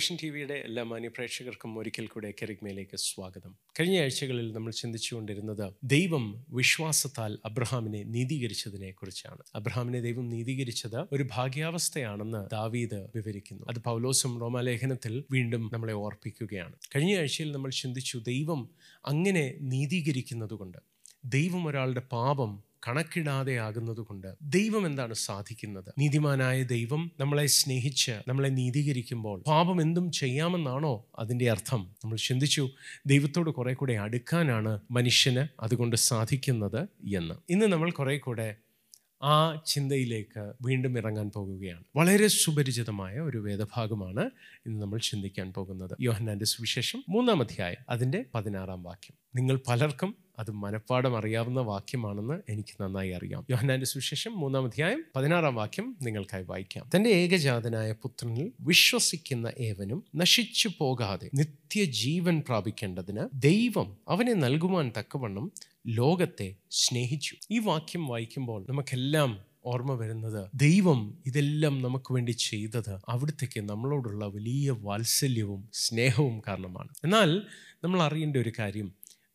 Television T വിയുടെ എല്ലാ മാന്യപ്രേക്ഷകർക്കും ഒരിക്കൽ കൂടെ കെറിഗ്മയിലേക്ക് സ്വാഗതം കഴിഞ്ഞ ആഴ്ചകളിൽ നമ്മൾ ചിന്തിച്ചുകൊണ്ടിരുന്നത് ദൈവം വിശ്വാസത്താൽ അബ്രഹാമിനെ നീതീകരിച്ചതിനെ കുറിച്ചാണ് അബ്രഹാമിനെ ദൈവം നീതീകരിച്ചത് ഒരു ഭാഗ്യാവസ്ഥയാണെന്ന് ദാവീദ് വിവരിക്കുന്നു അത് പൗലോസും റോമാലേഖനത്തിൽ വീണ്ടും നമ്മളെ ഓർപ്പിക്കുകയാണ് കഴിഞ്ഞ ആഴ്ചയിൽ നമ്മൾ ചിന്തിച്ചു ദൈവം അങ്ങനെ നീതീകരിക്കുന്നതുകൊണ്ട് ദൈവം ഒരാളുടെ പാപം കണക്കിടാതെ ആകുന്നതുകൊണ്ട് ദൈവം എന്താണ് സാധിക്കുന്നത് നീതിമാനായ ദൈവം നമ്മളെ സ്നേഹിച്ച് നമ്മളെ നീതീകരിക്കുമ്പോൾ പാപം എന്തും ചെയ്യാമെന്നാണോ അതിൻ്റെ അർത്ഥം നമ്മൾ ചിന്തിച്ചു ദൈവത്തോട് കുറെ കൂടെ അടുക്കാനാണ് മനുഷ്യന് അതുകൊണ്ട് സാധിക്കുന്നത് എന്ന് ഇന്ന് നമ്മൾ കുറെ കൂടെ ആ ചിന്തയിലേക്ക് വീണ്ടും ഇറങ്ങാൻ പോകുകയാണ് വളരെ സുപരിചിതമായ ഒരു വേദഭാഗമാണ് ഇന്ന് നമ്മൾ ചിന്തിക്കാൻ പോകുന്നത് യോഹന്നാന്റെ സുവിശേഷം മൂന്നാം അധ്യായം അതിൻ്റെ പതിനാറാം വാക്യം നിങ്ങൾ പലർക്കും അത് മനഃപ്പാടം അറിയാവുന്ന വാക്യമാണെന്ന് എനിക്ക് നന്നായി അറിയാം യോഹനാന്റെ സുവിശേഷം മൂന്നാം അധ്യായം പതിനാറാം വാക്യം നിങ്ങൾക്കായി വായിക്കാം തന്റെ ഏകജാതനായ പുത്രനിൽ വിശ്വസിക്കുന്ന ഏവനും നശിച്ചു പോകാതെ നിത്യജീവൻ പ്രാപിക്കേണ്ടതിന് ദൈവം അവനെ നൽകുവാൻ തക്കവണ്ണം ലോകത്തെ സ്നേഹിച്ചു ഈ വാക്യം വായിക്കുമ്പോൾ നമുക്കെല്ലാം ഓർമ്മ വരുന്നത് ദൈവം ഇതെല്ലാം നമുക്ക് വേണ്ടി ചെയ്തത് അവിടത്തേക്ക് നമ്മളോടുള്ള വലിയ വാത്സല്യവും സ്നേഹവും കാരണമാണ് എന്നാൽ നമ്മൾ അറിയേണ്ട ഒരു കാര്യം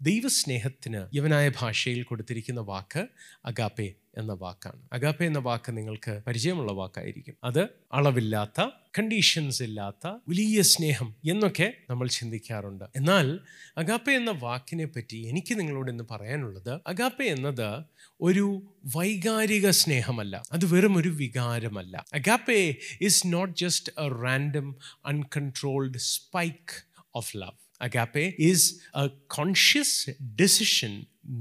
ദൈവസ്നേഹത്തിന് യവനായ ഭാഷയിൽ കൊടുത്തിരിക്കുന്ന വാക്ക് അഗാപ്പെ എന്ന വാക്കാണ് അഗാപ്പെ എന്ന വാക്ക് നിങ്ങൾക്ക് പരിചയമുള്ള വാക്കായിരിക്കും അത് അളവില്ലാത്ത കണ്ടീഷൻസ് ഇല്ലാത്ത വലിയ സ്നേഹം എന്നൊക്കെ നമ്മൾ ചിന്തിക്കാറുണ്ട് എന്നാൽ അഗാപ്പെ എന്ന വാക്കിനെ പറ്റി എനിക്ക് നിങ്ങളോട് ഇന്ന് പറയാനുള്ളത് അഗാപ്പെ എന്നത് ഒരു വൈകാരിക സ്നേഹമല്ല അത് വെറും ഒരു വികാരമല്ല agape is not just a random uncontrolled spike of love agape is a conscious decision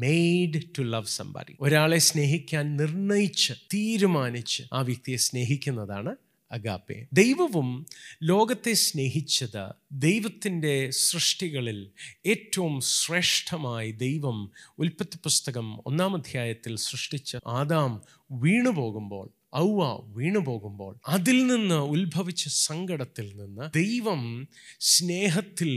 made to love somebody ഒരാളെ സ്നേഹിക്കാൻ നിർണയിച്ച് തീരുമാനിച്ച് ആ വ്യക്തിയെ സ്നേഹിക്കുന്നതാണ് അഗാപ്പെ ദൈവവും ലോകത്തെ സ്നേഹിച്ചത് ദൈവത്തിൻ്റെ സൃഷ്ടികളിൽ ഏറ്റവും ശ്രേഷ്ഠമായി ദൈവം ഉൽപ്പത്തി പുസ്തകം ഒന്നാം അധ്യായത്തിൽ സൃഷ്ടിച്ച ആദാം വീണു പോകുമ്പോൾ ഔവ വീണു പോകുമ്പോൾ അതിൽ നിന്ന് ഉത്ഭവിച്ച സങ്കടത്തിൽ നിന്ന് ദൈവം സ്നേഹത്തിൽ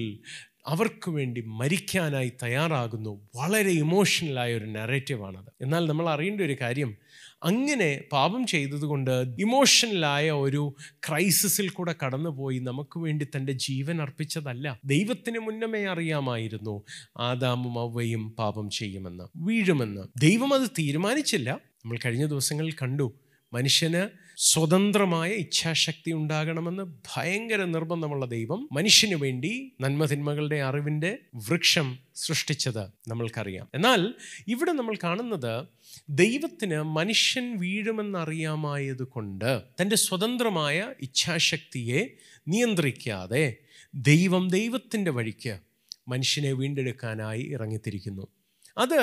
അവർക്ക് വേണ്ടി മരിക്കാനായി തയ്യാറാകുന്നു വളരെ ഇമോഷണലായ ഒരു നെറേറ്റീവാണത് എന്നാൽ നമ്മൾ അറിയേണ്ട ഒരു കാര്യം അങ്ങനെ പാപം ചെയ്തതുകൊണ്ട് ഇമോഷണലായ ഒരു ക്രൈസിസിൽ കൂടെ കടന്നുപോയി നമുക്ക് വേണ്ടി തൻ്റെ ജീവൻ അർപ്പിച്ചതല്ല ദൈവത്തിന് മുന്നമേ അറിയാമായിരുന്നു ആദാമും അവയും പാപം ചെയ്യുമെന്ന് വീഴുമെന്ന് ദൈവം അത് തീരുമാനിച്ചില്ല നമ്മൾ കഴിഞ്ഞ ദിവസങ്ങളിൽ കണ്ടു മനുഷ്യന് സ്വതന്ത്രമായ ഇച്ഛാശക്തി ഉണ്ടാകണമെന്ന് ഭയങ്കര നിർബന്ധമുള്ള ദൈവം മനുഷ്യന് വേണ്ടി നന്മതിന്മകളുടെ അറിവിൻ്റെ വൃക്ഷം സൃഷ്ടിച്ചത് നമ്മൾക്കറിയാം എന്നാൽ ഇവിടെ നമ്മൾ കാണുന്നത് ദൈവത്തിന് മനുഷ്യൻ വീഴുമെന്നറിയാമായത് കൊണ്ട് തൻ്റെ സ്വതന്ത്രമായ ഇച്ഛാശക്തിയെ നിയന്ത്രിക്കാതെ ദൈവം ദൈവത്തിൻ്റെ വഴിക്ക് മനുഷ്യനെ വീണ്ടെടുക്കാനായി ഇറങ്ങിത്തിരിക്കുന്നു അത്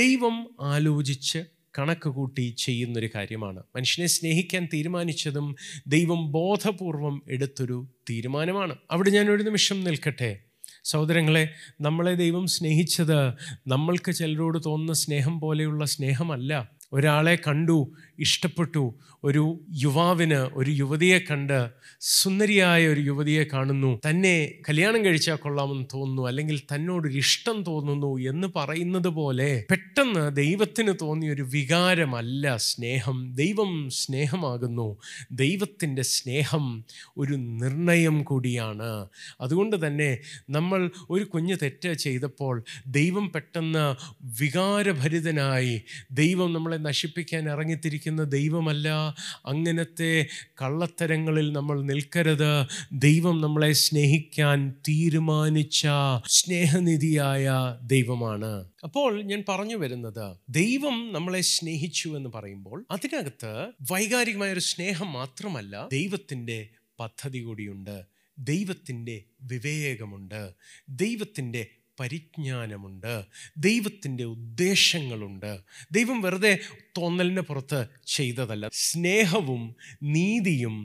ദൈവം ആലോചിച്ച് കണക്ക് കൂട്ടി ചെയ്യുന്നൊരു കാര്യമാണ് മനുഷ്യനെ സ്നേഹിക്കാൻ തീരുമാനിച്ചതും ദൈവം ബോധപൂർവം എടുത്തൊരു തീരുമാനമാണ് അവിടെ ഞാൻ ഒരു നിമിഷം നിൽക്കട്ടെ സഹോദരങ്ങളെ നമ്മളെ ദൈവം സ്നേഹിച്ചത് നമ്മൾക്ക് ചിലരോട് തോന്നുന്ന സ്നേഹം പോലെയുള്ള സ്നേഹമല്ല ഒരാളെ കണ്ടു ഇഷ്ടപ്പെട്ടു ഒരു യുവാവിന് ഒരു യുവതിയെ കണ്ട് സുന്ദരിയായ ഒരു യുവതിയെ കാണുന്നു തന്നെ കല്യാണം കഴിച്ചാൽ കൊള്ളാമെന്ന് തോന്നുന്നു അല്ലെങ്കിൽ തന്നോടൊരു ഇഷ്ടം തോന്നുന്നു എന്ന് പറയുന്നത് പോലെ പെട്ടെന്ന് ദൈവത്തിന് തോന്നിയ ഒരു വികാരമല്ല സ്നേഹം ദൈവം സ്നേഹമാകുന്നു ദൈവത്തിൻ്റെ സ്നേഹം ഒരു നിർണയം കൂടിയാണ് അതുകൊണ്ട് തന്നെ നമ്മൾ ഒരു കുഞ്ഞ് തെറ്റ് ചെയ്തപ്പോൾ ദൈവം പെട്ടെന്ന് വികാരഭരിതനായി ദൈവം നമ്മളെ നശിപ്പിക്കാൻ ഇറങ്ങിത്തിരിക്കുന്ന ദൈവമല്ല അങ്ങനത്തെ കള്ളത്തരങ്ങളിൽ നമ്മൾ നിൽക്കരുത് ദൈവം നമ്മളെ സ്നേഹിക്കാൻ തീരുമാനിച്ച സ്നേഹനിധിയായ ദൈവമാണ് അപ്പോൾ ഞാൻ പറഞ്ഞു വരുന്നത് ദൈവം നമ്മളെ സ്നേഹിച്ചു എന്ന് പറയുമ്പോൾ അതിനകത്ത് വൈകാരികമായ ഒരു സ്നേഹം മാത്രമല്ല ദൈവത്തിൻ്റെ പദ്ധതി കൂടിയുണ്ട് ദൈവത്തിൻ്റെ വിവേകമുണ്ട് ദൈവത്തിൻ്റെ പരിജ്ഞാനമുണ്ട് ദൈവത്തിൻ്റെ ഉദ്ദേശങ്ങളുണ്ട് ദൈവം വെറുതെ തോന്നലിന് പുറത്ത് ചെയ്തതല്ല സ്നേഹവും നീതിയും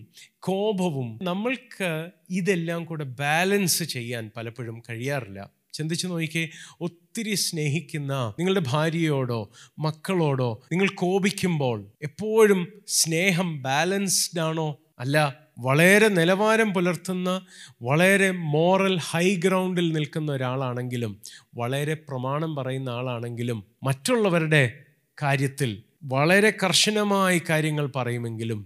കോപവും നമ്മൾക്ക് ഇതെല്ലാം കൂടെ ബാലൻസ് ചെയ്യാൻ പലപ്പോഴും കഴിയാറില്ല ചിന്തിച്ചു നോക്കിക്കേ ഒത്തിരി സ്നേഹിക്കുന്ന നിങ്ങളുടെ ഭാര്യയോടോ മക്കളോടോ നിങ്ങൾ കോപിക്കുമ്പോൾ എപ്പോഴും സ്നേഹം ബാലൻസ്ഡ് ആണോ അല്ല വളരെ നിലവാരം പുലർത്തുന്ന വളരെ മോറൽ ഹൈ ഗ്രൗണ്ടിൽ നിൽക്കുന്ന ഒരാളാണെങ്കിലും വളരെ പ്രമാണം പറയുന്ന ആളാണെങ്കിലും മറ്റുള്ളവരുടെ കാര്യത്തിൽ വളരെ കർശനമായി കാര്യങ്ങൾ പറയുമെങ്കിലും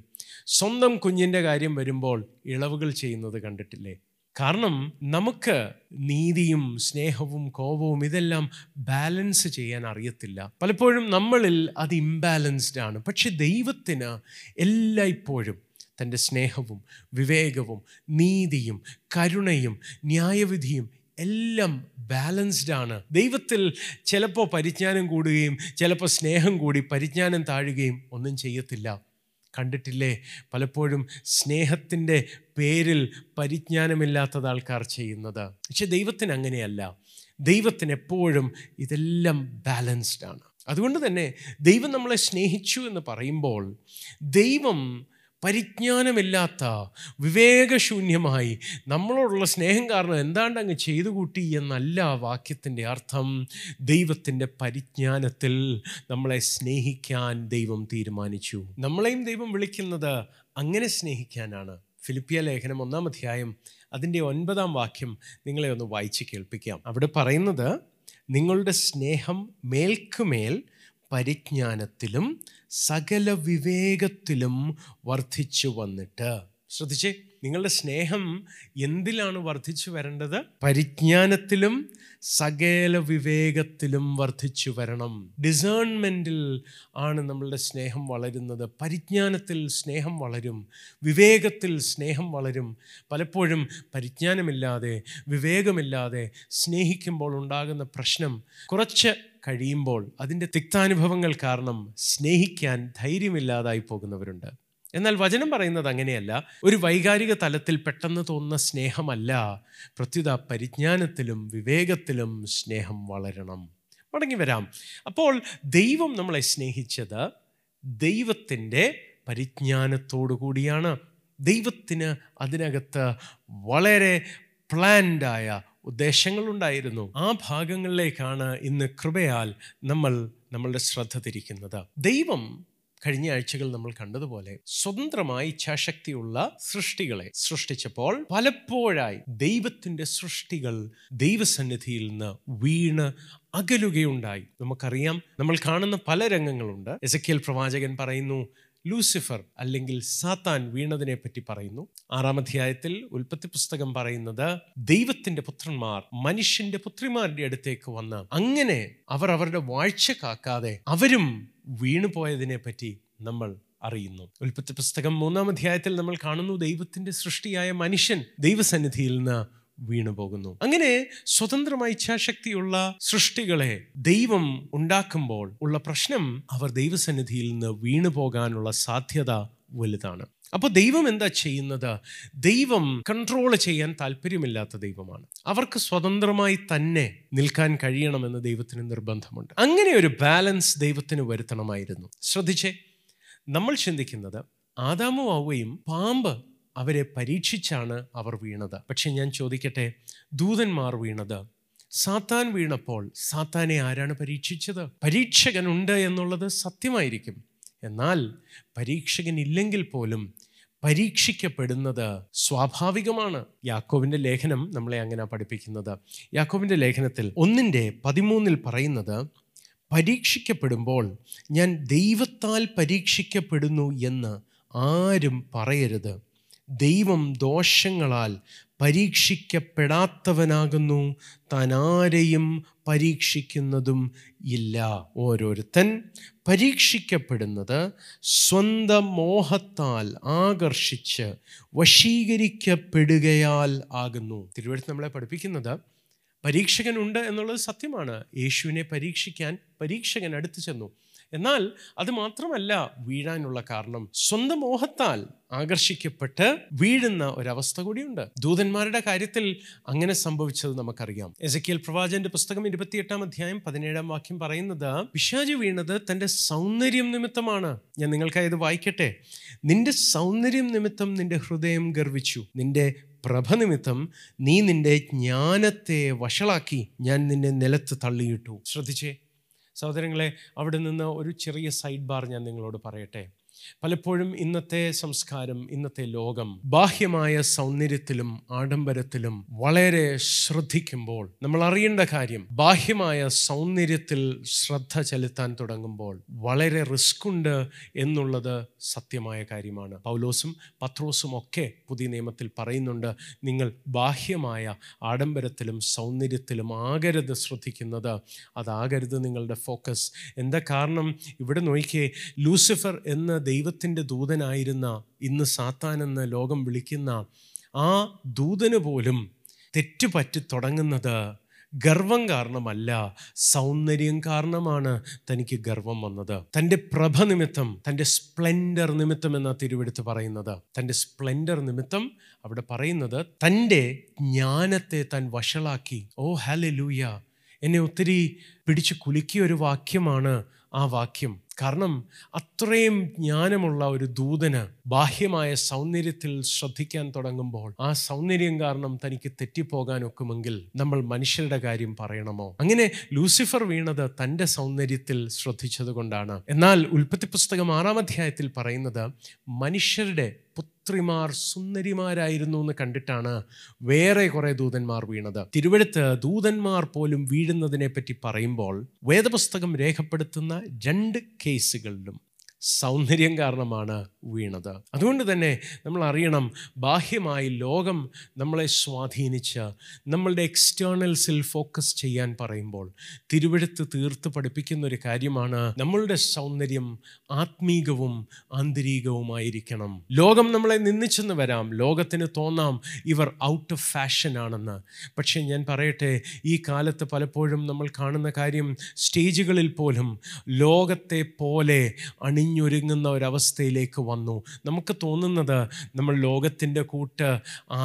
സ്വന്തം കുഞ്ഞിൻ്റെ കാര്യം വരുമ്പോൾ ഇളവുകൾ ചെയ്യുന്നത് കണ്ടിട്ടില്ലേ കാരണം നമുക്ക് നീതിയും സ്നേഹവും കോപവും ഇതെല്ലാം ബാലൻസ് ചെയ്യാൻ അറിയത്തില്ല പലപ്പോഴും നമ്മളിൽ അത് ഇംബാലൻസ്ഡ് ആണ് പക്ഷെ ദൈവത്തിന് എല്ലായ്പ്പോഴും തൻ്റെ സ്നേഹവും വിവേകവും നീതിയും കരുണയും ന്യായവിധിയും എല്ലാം ബാലൻസ്ഡ് ആണ് ദൈവത്തിൽ ചിലപ്പോൾ പരിജ്ഞാനം കൂടുകയും ചിലപ്പോൾ സ്നേഹം കൂടി പരിജ്ഞാനം താഴുകയും ഒന്നും ചെയ്യത്തില്ല കണ്ടിട്ടില്ലേ പലപ്പോഴും സ്നേഹത്തിൻ്റെ പേരിൽ പരിജ്ഞാനമില്ലാത്തത് ആൾക്കാർ ചെയ്യുന്നത് പക്ഷെ ദൈവത്തിന് അങ്ങനെയല്ല ദൈവത്തിന് എപ്പോഴും ഇതെല്ലാം ബാലൻസ്ഡ് ആണ് അതുകൊണ്ട് തന്നെ ദൈവം നമ്മളെ സ്നേഹിച്ചു എന്ന് പറയുമ്പോൾ ദൈവം പരിജ്ഞാനമില്ലാത്ത വിവേകശൂന്യമായി നമ്മളോടുള്ള സ്നേഹം കാരണം എന്താണ്ട് അങ്ങ് ചെയ്തു കൂട്ടി എന്നല്ല വാക്യത്തിൻ്റെ അർത്ഥം ദൈവത്തിൻ്റെ പരിജ്ഞാനത്തിൽ നമ്മളെ സ്നേഹിക്കാൻ ദൈവം തീരുമാനിച്ചു നമ്മളെയും ദൈവം വിളിക്കുന്നത് അങ്ങനെ സ്നേഹിക്കാനാണ് ഫിലിപ്പിയ ലേഖനം ഒന്നാം അധ്യായം അതിൻ്റെ ഒൻപതാം വാക്യം നിങ്ങളെ ഒന്ന് വായിച്ച് കേൾപ്പിക്കാം അവിടെ പറയുന്നത് നിങ്ങളുടെ സ്നേഹം മേൽക്കുമേൽ പരിജ്ഞാനത്തിലും സകല വിവേകത്തിലും വർദ്ധിച്ചു വന്നിട്ട് ശ്രദ്ധിച്ചേ നിങ്ങളുടെ സ്നേഹം എന്തിലാണ് വർദ്ധിച്ചു വരേണ്ടത് പരിജ്ഞാനത്തിലും സകല വിവേകത്തിലും വർദ്ധിച്ചു വരണം ഡിസേൺമെൻറ്റിൽ ആണ് നമ്മളുടെ സ്നേഹം വളരുന്നത് പരിജ്ഞാനത്തിൽ സ്നേഹം വളരും വിവേകത്തിൽ സ്നേഹം വളരും പലപ്പോഴും പരിജ്ഞാനമില്ലാതെ വിവേകമില്ലാതെ സ്നേഹിക്കുമ്പോൾ ഉണ്ടാകുന്ന പ്രശ്നം കുറച്ച് കഴിയുമ്പോൾ അതിൻ്റെ തിക്താനുഭവങ്ങൾ കാരണം സ്നേഹിക്കാൻ ധൈര്യമില്ലാതായി പോകുന്നവരുണ്ട് എന്നാൽ വചനം പറയുന്നത് അങ്ങനെയല്ല ഒരു വൈകാരിക തലത്തിൽ പെട്ടെന്ന് തോന്നുന്ന സ്നേഹമല്ല പ്രത്യുത പരിജ്ഞാനത്തിലും വിവേകത്തിലും സ്നേഹം വളരണം മടങ്ങി വരാം അപ്പോൾ ദൈവം നമ്മളെ സ്നേഹിച്ചത് ദൈവത്തിൻ്റെ പരിജ്ഞാനത്തോടു കൂടിയാണ് ദൈവത്തിന് അതിനകത്ത് വളരെ പ്ലാൻഡായ ഉദ്ദേശങ്ങളുണ്ടായിരുന്നു ആ ഭാഗങ്ങളിലേക്കാണ് ഇന്ന് കൃപയാൽ നമ്മൾ നമ്മളുടെ ശ്രദ്ധ തിരിക്കുന്നത് ദൈവം കഴിഞ്ഞ ആഴ്ചകൾ നമ്മൾ കണ്ടതുപോലെ സ്വതന്ത്രമായി ഇച്ഛാശക്തിയുള്ള സൃഷ്ടികളെ സൃഷ്ടിച്ചപ്പോൾ പലപ്പോഴായി ദൈവത്തിൻ്റെ സൃഷ്ടികൾ ദൈവസന്നിധിയിൽ നിന്ന് വീണ് അകലുകയുണ്ടായി നമുക്കറിയാം നമ്മൾ കാണുന്ന പല രംഗങ്ങളുണ്ട് എസക്കിയൽ പ്രവാചകൻ പറയുന്നു ലൂസിഫർ അല്ലെങ്കിൽ സാത്താൻ വീണതിനെ പറ്റി പറയുന്നു ആറാം അധ്യായത്തിൽ ഉൽപ്പത്തി പുസ്തകം പറയുന്നത് ദൈവത്തിന്റെ പുത്രന്മാർ മനുഷ്യന്റെ പുത്രിമാരുടെ അടുത്തേക്ക് വന്ന് അങ്ങനെ അവർ അവരുടെ വാഴ്ച കാക്കാതെ അവരും വീണുപോയതിനെ പറ്റി നമ്മൾ അറിയുന്നു ഉൽപ്പത്തി പുസ്തകം മൂന്നാം അധ്യായത്തിൽ നമ്മൾ കാണുന്നു ദൈവത്തിന്റെ സൃഷ്ടിയായ മനുഷ്യൻ ദൈവസന്നിധിയിൽ നിന്ന് വീണു പോകുന്നു അങ്ങനെ സ്വതന്ത്രമായ ഇച്ഛാശക്തിയുള്ള സൃഷ്ടികളെ ദൈവം ഉണ്ടാക്കുമ്പോൾ ഉള്ള പ്രശ്നം അവർ ദൈവസന്നിധിയിൽ നിന്ന് വീണു പോകാനുള്ള സാധ്യത വലുതാണ് അപ്പോൾ ദൈവം എന്താ ചെയ്യുന്നത് ദൈവം കൺട്രോൾ ചെയ്യാൻ താല്പര്യമില്ലാത്ത ദൈവമാണ് അവർക്ക് സ്വതന്ത്രമായി തന്നെ നിൽക്കാൻ കഴിയണമെന്ന് ദൈവത്തിന് നിർബന്ധമുണ്ട് അങ്ങനെ ഒരു ബാലൻസ് ദൈവത്തിന് വരുത്തണമായിരുന്നു ശ്രദ്ധിച്ചേ നമ്മൾ ചിന്തിക്കുന്നത് ആദാമു ആവുകയും പാമ്പ് അവരെ പരീക്ഷിച്ചാണ് അവർ വീണത് പക്ഷെ ഞാൻ ചോദിക്കട്ടെ ദൂതന്മാർ വീണത് സാത്താൻ വീണപ്പോൾ സാത്താനെ ആരാണ് പരീക്ഷിച്ചത് പരീക്ഷകനുണ്ട് എന്നുള്ളത് സത്യമായിരിക്കും എന്നാൽ പരീക്ഷകനില്ലെങ്കിൽ പോലും പരീക്ഷിക്കപ്പെടുന്നത് സ്വാഭാവികമാണ് യാക്കോവിൻ്റെ ലേഖനം നമ്മളെ അങ്ങനെ പഠിപ്പിക്കുന്നത് യാക്കോവിൻ്റെ ലേഖനത്തിൽ ഒന്നിൻ്റെ പതിമൂന്നിൽ പറയുന്നത് പരീക്ഷിക്കപ്പെടുമ്പോൾ ഞാൻ ദൈവത്താൽ പരീക്ഷിക്കപ്പെടുന്നു എന്ന് ആരും പറയരുത് ദൈവം ദോഷങ്ങളാൽ പരീക്ഷിക്കപ്പെടാത്തവനാകുന്നു താൻ ആരെയും പരീക്ഷിക്കുന്നതും ഇല്ല ഓരോരുത്തൻ പരീക്ഷിക്കപ്പെടുന്നത് സ്വന്തം മോഹത്താൽ ആകർഷിച്ച് വശീകരിക്കപ്പെടുകയാൽ ആകുന്നു തിരുവഴുത്ത് നമ്മളെ പഠിപ്പിക്കുന്നത് പരീക്ഷകനുണ്ട് എന്നുള്ളത് സത്യമാണ് യേശുവിനെ പരീക്ഷിക്കാൻ പരീക്ഷകൻ അടുത്തു ചെന്നു എന്നാൽ അത് മാത്രമല്ല വീഴാനുള്ള കാരണം സ്വന്തം മോഹത്താൽ ആകർഷിക്കപ്പെട്ട് വീഴുന്ന ഒരവസ്ഥ കൂടിയുണ്ട് ദൂതന്മാരുടെ കാര്യത്തിൽ അങ്ങനെ സംഭവിച്ചത് നമുക്കറിയാം എസക്കിയൽ പ്രവാചന്റെ പുസ്തകം ഇരുപത്തിയെട്ടാം അധ്യായം പതിനേഴാം വാക്യം പറയുന്നത് പിശാജി വീണത് തന്റെ സൗന്ദര്യം നിമിത്തമാണ് ഞാൻ നിങ്ങൾക്കായി ഇത് വായിക്കട്ടെ നിന്റെ സൗന്ദര്യം നിമിത്തം നിന്റെ ഹൃദയം ഗർവിച്ചു നിന്റെ പ്രഭ നിമിത്തം നീ നിന്റെ ജ്ഞാനത്തെ വഷളാക്കി ഞാൻ നിന്നെ നിലത്ത് തള്ളിയിട്ടു ശ്രദ്ധിച്ചേ സഹോദരങ്ങളെ അവിടെ നിന്ന് ഒരു ചെറിയ സൈഡ് ബാർ ഞാൻ നിങ്ങളോട് പറയട്ടെ പലപ്പോഴും ഇന്നത്തെ സംസ്കാരം ഇന്നത്തെ ലോകം ബാഹ്യമായ സൗന്ദര്യത്തിലും ആഡംബരത്തിലും വളരെ ശ്രദ്ധിക്കുമ്പോൾ നമ്മൾ അറിയേണ്ട കാര്യം ബാഹ്യമായ സൗന്ദര്യത്തിൽ ശ്രദ്ധ ചെലുത്താൻ തുടങ്ങുമ്പോൾ വളരെ റിസ്ക് ഉണ്ട് എന്നുള്ളത് സത്യമായ കാര്യമാണ് പൗലോസും പത്രോസും ഒക്കെ പുതിയ നിയമത്തിൽ പറയുന്നുണ്ട് നിങ്ങൾ ബാഹ്യമായ ആഡംബരത്തിലും സൗന്ദര്യത്തിലും ആകരുത് ശ്രദ്ധിക്കുന്നത് അതാകരുത് നിങ്ങളുടെ ഫോക്കസ് എന്താ കാരണം ഇവിടെ നോക്കിയേ ലൂസിഫർ എന്ന ദൈവത്തിൻ്റെ ദൂതനായിരുന്ന ഇന്ന് സാത്താൻ എന്ന് ലോകം വിളിക്കുന്ന ആ ദൂതന് പോലും തെറ്റുപറ്റി തുടങ്ങുന്നത് ഗർവം കാരണമല്ല സൗന്ദര്യം കാരണമാണ് തനിക്ക് ഗർവം വന്നത് തൻ്റെ പ്രഭ നിമിത്തം തൻ്റെ സ്പ്ലെൻഡർ നിമിത്തം എന്ന തിരുവെടുത്ത് പറയുന്നത് തൻ്റെ സ്പ്ലെൻഡർ നിമിത്തം അവിടെ പറയുന്നത് തൻ്റെ ജ്ഞാനത്തെ താൻ വഷളാക്കി ഓ ഹാലെ ലൂയ എന്നെ ഒത്തിരി പിടിച്ചു കുലുക്കിയ ഒരു വാക്യമാണ് ആ വാക്യം കാരണം അത്രയും ജ്ഞാനമുള്ള ഒരു ദൂതന് ബാഹ്യമായ സൗന്ദര്യത്തിൽ ശ്രദ്ധിക്കാൻ തുടങ്ങുമ്പോൾ ആ സൗന്ദര്യം കാരണം തനിക്ക് തെറ്റിപ്പോകാൻ ഒക്കുമെങ്കിൽ നമ്മൾ മനുഷ്യരുടെ കാര്യം പറയണമോ അങ്ങനെ ലൂസിഫർ വീണത് തൻ്റെ സൗന്ദര്യത്തിൽ ശ്രദ്ധിച്ചതുകൊണ്ടാണ് എന്നാൽ ഉൽപ്പത്തി പുസ്തകം ആറാം അധ്യായത്തിൽ പറയുന്നത് മനുഷ്യരുടെ പുത്രിമാർ സുന്ദരിമാരായിരുന്നു എന്ന് കണ്ടിട്ടാണ് വേറെ കുറേ ദൂതന്മാർ വീണത് തിരുവഴുത്ത് ദൂതന്മാർ പോലും വീഴുന്നതിനെ പറ്റി പറയുമ്പോൾ വേദപുസ്തകം രേഖപ്പെടുത്തുന്ന രണ്ട് കേസുകളിലും സൗന്ദര്യം കാരണമാണ് വീണത് അതുകൊണ്ട് തന്നെ നമ്മൾ അറിയണം ബാഹ്യമായി ലോകം നമ്മളെ സ്വാധീനിച്ച് നമ്മളുടെ എക്സ്റ്റേണൽസിൽ ഫോക്കസ് ചെയ്യാൻ പറയുമ്പോൾ തിരുവഴുത്ത് തീർത്ത് പഠിപ്പിക്കുന്ന ഒരു കാര്യമാണ് നമ്മളുടെ സൗന്ദര്യം ആത്മീകവും ആന്തരികവുമായിരിക്കണം ലോകം നമ്മളെ നിന്നിച്ചെന്ന് വരാം ലോകത്തിന് തോന്നാം ഇവർ ഔട്ട് ഓഫ് ഫാഷൻ ആണെന്ന് പക്ഷേ ഞാൻ പറയട്ടെ ഈ കാലത്ത് പലപ്പോഴും നമ്മൾ കാണുന്ന കാര്യം സ്റ്റേജുകളിൽ പോലും ലോകത്തെ പോലെ അണി അണിഞ്ഞൊരുങ്ങുന്ന ഒരവസ്ഥയിലേക്ക് വന്നു നമുക്ക് തോന്നുന്നത് നമ്മൾ ലോകത്തിൻ്റെ കൂട്ട്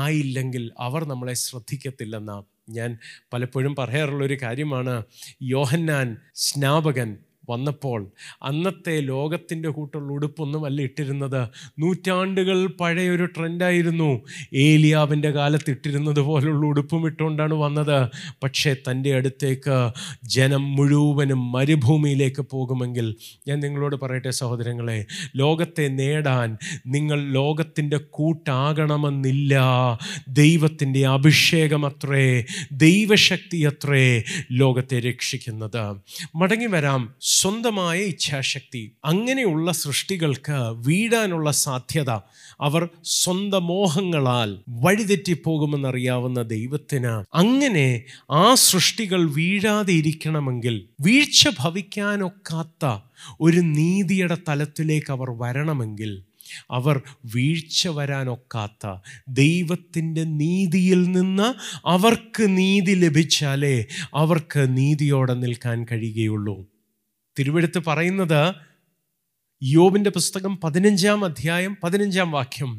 ആയില്ലെങ്കിൽ അവർ നമ്മളെ ശ്രദ്ധിക്കത്തില്ലെന്ന ഞാൻ പലപ്പോഴും പറയാറുള്ളൊരു കാര്യമാണ് യോഹന്നാൻ സ്നാപകൻ വന്നപ്പോൾ അന്നത്തെ ലോകത്തിൻ്റെ കൂട്ടുള്ള ഉടുപ്പൊന്നും അല്ല ഇട്ടിരുന്നത് നൂറ്റാണ്ടുകൾ പഴയൊരു ട്രെൻഡായിരുന്നു ഏലിയാവിൻ്റെ കാലത്ത് ഇട്ടിരുന്നത് പോലുള്ള ഉടുപ്പും ഇട്ടുകൊണ്ടാണ് വന്നത് പക്ഷേ തൻ്റെ അടുത്തേക്ക് ജനം മുഴുവനും മരുഭൂമിയിലേക്ക് പോകുമെങ്കിൽ ഞാൻ നിങ്ങളോട് പറയട്ടെ സഹോദരങ്ങളെ ലോകത്തെ നേടാൻ നിങ്ങൾ ലോകത്തിൻ്റെ കൂട്ടാകണമെന്നില്ല ദൈവത്തിൻ്റെ അഭിഷേകം അത്രേ ദൈവശക്തി അത്രേ ലോകത്തെ രക്ഷിക്കുന്നത് മടങ്ങി വരാം സ്വന്തമായ ഇച്ഛാശക്തി അങ്ങനെയുള്ള സൃഷ്ടികൾക്ക് വീഴാനുള്ള സാധ്യത അവർ സ്വന്തം മോഹങ്ങളാൽ വഴിതെറ്റിപ്പോകുമെന്നറിയാവുന്ന ദൈവത്തിന് അങ്ങനെ ആ സൃഷ്ടികൾ വീഴാതെ ഇരിക്കണമെങ്കിൽ വീഴ്ച ഭവിക്കാനൊക്കാത്ത ഒരു നീതിയുടെ തലത്തിലേക്ക് അവർ വരണമെങ്കിൽ അവർ വീഴ്ച വരാനൊക്കാത്ത ദൈവത്തിൻ്റെ നീതിയിൽ നിന്ന് അവർക്ക് നീതി ലഭിച്ചാലേ അവർക്ക് നീതിയോടെ നിൽക്കാൻ കഴിയുകയുള്ളൂ തിരുവെടുത്ത് പറയുന്നത് യോബിൻ്റെ പുസ്തകം പതിനഞ്ചാം അധ്യായം പതിനഞ്ചാം വാക്യം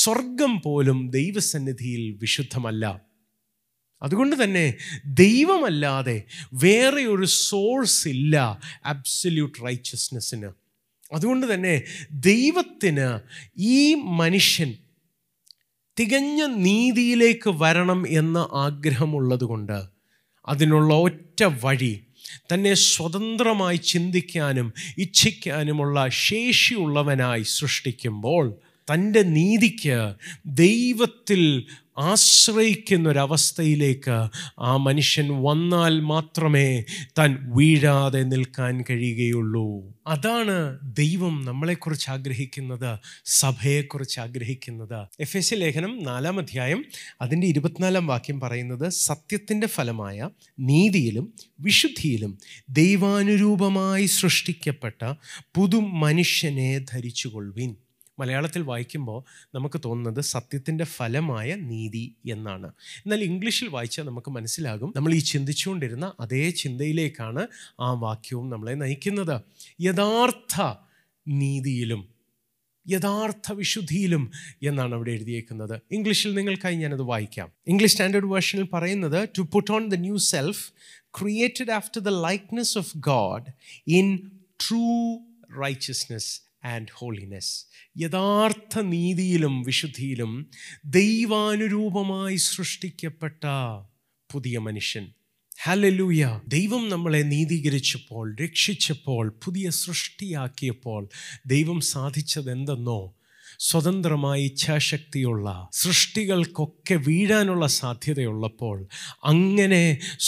സ്വർഗം പോലും ദൈവസന്നിധിയിൽ വിശുദ്ധമല്ല അതുകൊണ്ട് തന്നെ ദൈവമല്ലാതെ വേറെ ഒരു സോഴ്സ് ഇല്ല അബ്സല്യൂട്ട് റൈച്ചസ്നെസ്സിന് അതുകൊണ്ട് തന്നെ ദൈവത്തിന് ഈ മനുഷ്യൻ തികഞ്ഞ നീതിയിലേക്ക് വരണം എന്ന ആഗ്രഹമുള്ളതുകൊണ്ട് അതിനുള്ള ഒറ്റ വഴി തന്നെ സ്വതന്ത്രമായി ചിന്തിക്കാനും ഇച്ഛിക്കാനുമുള്ള ശേഷിയുള്ളവനായി സൃഷ്ടിക്കുമ്പോൾ തൻ്റെ നീതിക്ക് ദൈവത്തിൽ ആശ്രയിക്കുന്നൊരവസ്ഥയിലേക്ക് ആ മനുഷ്യൻ വന്നാൽ മാത്രമേ താൻ വീഴാതെ നിൽക്കാൻ കഴിയുകയുള്ളൂ അതാണ് ദൈവം നമ്മളെക്കുറിച്ച് ആഗ്രഹിക്കുന്നത് സഭയെക്കുറിച്ച് ആഗ്രഹിക്കുന്നത് എഫ് എസ് ലേഖനം നാലാം അധ്യായം അതിൻ്റെ ഇരുപത്തിനാലാം വാക്യം പറയുന്നത് സത്യത്തിൻ്റെ ഫലമായ നീതിയിലും വിശുദ്ധിയിലും ദൈവാനുരൂപമായി സൃഷ്ടിക്കപ്പെട്ട പുതു മനുഷ്യനെ ധരിച്ചുകൊള്ളുവിൻ മലയാളത്തിൽ വായിക്കുമ്പോൾ നമുക്ക് തോന്നുന്നത് സത്യത്തിൻ്റെ ഫലമായ നീതി എന്നാണ് എന്നാൽ ഇംഗ്ലീഷിൽ വായിച്ചാൽ നമുക്ക് മനസ്സിലാകും നമ്മൾ ഈ ചിന്തിച്ചുകൊണ്ടിരുന്ന അതേ ചിന്തയിലേക്കാണ് ആ വാക്യവും നമ്മളെ നയിക്കുന്നത് യഥാർത്ഥ നീതിയിലും യഥാർത്ഥ വിശുദ്ധിയിലും എന്നാണ് അവിടെ എഴുതിയേക്കുന്നത് ഇംഗ്ലീഷിൽ നിങ്ങൾക്കായി ഞാനത് വായിക്കാം ഇംഗ്ലീഷ് സ്റ്റാൻഡേർഡ് വേർഷനിൽ പറയുന്നത് to put on the new self created after the likeness of God in true righteousness and holiness യഥാർത്ഥ നീതിയിലും വിശുദ്ധിയിലും ദൈവാനുരൂപമായി സൃഷ്ടിക്കപ്പെട്ട പുതിയ മനുഷ്യൻ ഹലലൂയ ദൈവം നമ്മളെ നീതീകരിച്ചപ്പോൾ രക്ഷിച്ചപ്പോൾ പുതിയ സൃഷ്ടിയാക്കിയപ്പോൾ ദൈവം സാധിച്ചതെന്തെന്നോ സ്വതന്ത്രമായ ഇച്ഛാശക്തിയുള്ള സൃഷ്ടികൾക്കൊക്കെ വീഴാനുള്ള സാധ്യതയുള്ളപ്പോൾ അങ്ങനെ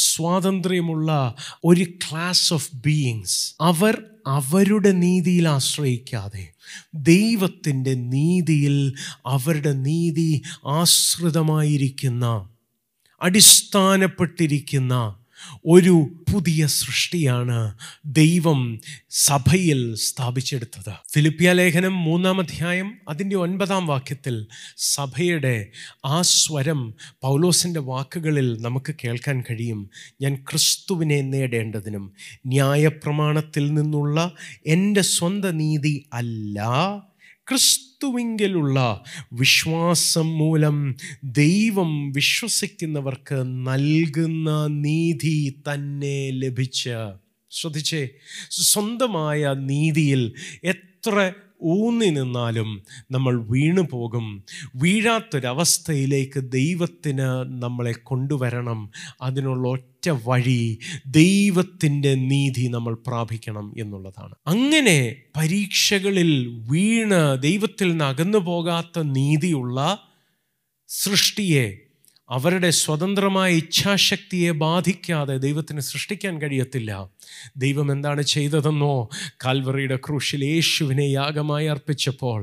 സ്വാതന്ത്ര്യമുള്ള ഒരു ക്ലാസ് ഓഫ് ബീയിങ്സ് അവർ അവരുടെ നീതിയിൽ ആശ്രയിക്കാതെ ദൈവത്തിൻ്റെ നീതിയിൽ അവരുടെ നീതി ആശ്രിതമായിരിക്കുന്ന അടിസ്ഥാനപ്പെട്ടിരിക്കുന്ന ഒരു പുതിയ സൃഷ്ടിയാണ് ദൈവം സഭയിൽ സ്ഥാപിച്ചെടുത്തത് ഫിലിപ്പിയ ലേഖനം മൂന്നാം അധ്യായം അതിൻ്റെ ഒൻപതാം വാക്യത്തിൽ സഭയുടെ ആ സ്വരം പൗലോസിൻ്റെ വാക്കുകളിൽ നമുക്ക് കേൾക്കാൻ കഴിയും ഞാൻ ക്രിസ്തുവിനെ നേടേണ്ടതിനും ന്യായപ്രമാണത്തിൽ നിന്നുള്ള എൻ്റെ സ്വന്തം നീതി അല്ല ക്രിസ്തുവിങ്കിലുള്ള വിശ്വാസം മൂലം ദൈവം വിശ്വസിക്കുന്നവർക്ക് നൽകുന്ന നീതി തന്നെ ലഭിച്ച ശ്രദ്ധിച്ചേ സ്വന്തമായ നീതിയിൽ എത്ര ഊന്നി നിന്നാലും നമ്മൾ വീണു പോകും വീഴാത്തൊരവസ്ഥയിലേക്ക് ദൈവത്തിന് നമ്മളെ കൊണ്ടുവരണം അതിനുള്ള ഒറ്റ വഴി ദൈവത്തിൻ്റെ നീതി നമ്മൾ പ്രാപിക്കണം എന്നുള്ളതാണ് അങ്ങനെ പരീക്ഷകളിൽ വീണ് ദൈവത്തിൽ നിന്ന് അകന്നു പോകാത്ത നീതിയുള്ള സൃഷ്ടിയെ അവരുടെ സ്വതന്ത്രമായ ഇച്ഛാശക്തിയെ ബാധിക്കാതെ ദൈവത്തിന് സൃഷ്ടിക്കാൻ കഴിയത്തില്ല ദൈവം എന്താണ് ചെയ്തതെന്നോ കാൽവറിയുടെ ക്രൂശിൽ യേശുവിനെ യാഗമായി അർപ്പിച്ചപ്പോൾ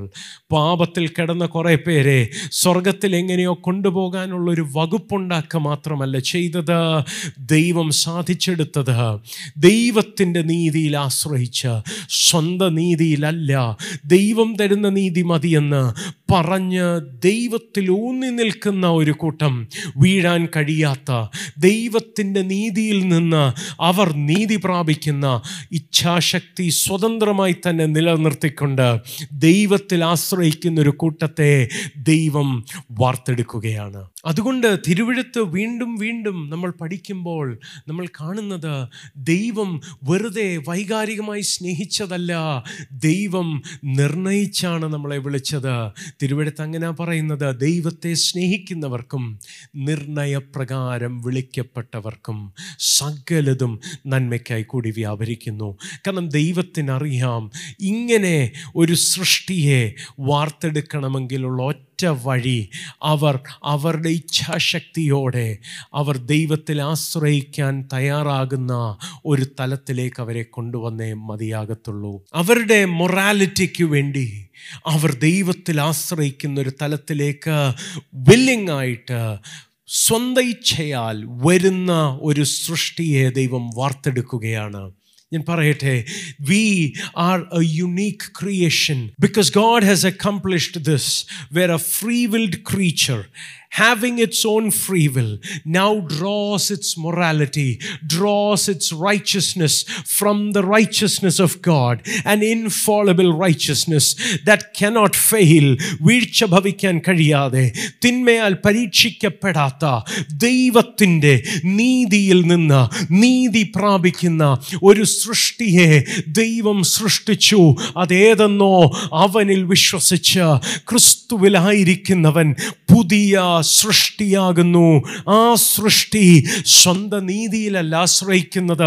പാപത്തിൽ കിടന്ന കുറേ പേരെ സ്വർഗത്തിൽ എങ്ങനെയോ കൊണ്ടുപോകാനുള്ളൊരു വകുപ്പുണ്ടാക്കുക മാത്രമല്ല ചെയ്തത് ദൈവം സാധിച്ചെടുത്തത് ദൈവത്തിൻ്റെ നീതിയിൽ ആശ്രയിച്ച് സ്വന്തം നീതിയിലല്ല ദൈവം തരുന്ന നീതി മതിയെന്ന് പറഞ്ഞ് ദൈവത്തിൽ ഊന്നി നിൽക്കുന്ന ഒരു കൂട്ടം വീഴാൻ കഴിയാത്ത ദൈവത്തിൻ്റെ നീതിയിൽ നിന്ന് അവർ നീതി പ്രാപിക്കുന്ന ഇച്ഛാശക്തി സ്വതന്ത്രമായി തന്നെ നിലനിർത്തിക്കൊണ്ട് ദൈവത്തിൽ ആശ്രയിക്കുന്ന ഒരു കൂട്ടത്തെ ദൈവം വാർത്തെടുക്കുകയാണ് അതുകൊണ്ട് തിരുവഴുത്ത് വീണ്ടും വീണ്ടും നമ്മൾ പഠിക്കുമ്പോൾ നമ്മൾ കാണുന്നത് ദൈവം വെറുതെ വൈകാരികമായി സ്നേഹിച്ചതല്ല ദൈവം നിർണയിച്ചാണ് നമ്മളെ വിളിച്ചത് തിരുവഴുത്ത് അങ്ങനെ പറയുന്നത് ദൈവത്തെ സ്നേഹിക്കുന്നവർക്കും നിർണയപ്രകാരം വിളിക്കപ്പെട്ടവർക്കും സകലതും നന്മയ്ക്കായി കൂടി വ്യാപരിക്കുന്നു കാരണം ദൈവത്തിനറിയാം ഇങ്ങനെ ഒരു സൃഷ്ടിയെ വാർത്തെടുക്കണമെങ്കിലുള്ള ഒറ്റ ഒരൊറ്റ വഴി അവർ അവരുടെ ഇച്ഛാശക്തിയോടെ അവർ ദൈവത്തിൽ ആശ്രയിക്കാൻ തയ്യാറാകുന്ന ഒരു തലത്തിലേക്ക് അവരെ കൊണ്ടുവന്നേ മതിയാകത്തുള്ളൂ അവരുടെ മൊറാലിറ്റിക്ക് വേണ്ടി അവർ ദൈവത്തിൽ ആശ്രയിക്കുന്ന ഒരു തലത്തിലേക്ക് വില്ലിംഗ് ആയിട്ട് സ്വന്തം ഇച്ഛയാൽ വരുന്ന ഒരു സൃഷ്ടിയെ ദൈവം വാർത്തെടുക്കുകയാണ് ഞാൻ പറയട്ടെ we are a unique creation because God has accomplished this were a free willed creature having its own free will, now draws its morality, draws its righteousness from the righteousness of God, an infallible righteousness that cannot fail. Virchabhavikan kariyade, tinmeal parichikapedata, devatinde, nina needi ilnina, needi prabikina, urusrushtihe, devam srushtichu, adedano, avanil vishwasicha, Christ. ക്രിസ്തുവിലായിരിക്കുന്നവൻ പുതിയ സൃഷ്ടിയാകുന്നു ആ സൃഷ്ടി സ്വന്തം നീതിയിലല്ല ആശ്രയിക്കുന്നത്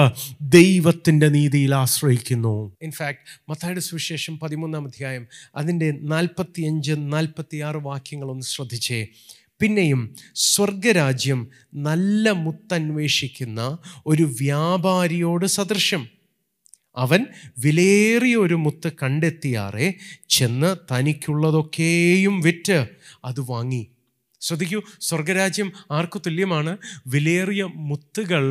ദൈവത്തിൻ്റെ നീതിയിൽ ആശ്രയിക്കുന്നു ഇൻഫാക്ട് മത്തായുടെ സുവിശേഷം പതിമൂന്നാം അധ്യായം അതിൻ്റെ നാൽപ്പത്തി അഞ്ച് നാൽപ്പത്തി ആറ് വാക്യങ്ങളൊന്ന് ശ്രദ്ധിച്ചേ പിന്നെയും സ്വർഗരാജ്യം നല്ല മുത്തന്വേഷിക്കുന്ന ഒരു വ്യാപാരിയോട് സദൃശ്യം അവൻ വിലയേറിയ ഒരു മുത്ത് കണ്ടെത്തിയാറെ ചെന്ന് തനിക്കുള്ളതൊക്കെയും വിറ്റ് അത് വാങ്ങി ശ്രദ്ധിക്കൂ സ്വർഗരാജ്യം ആർക്കു തുല്യമാണ് വിലയേറിയ മുത്തുകൾ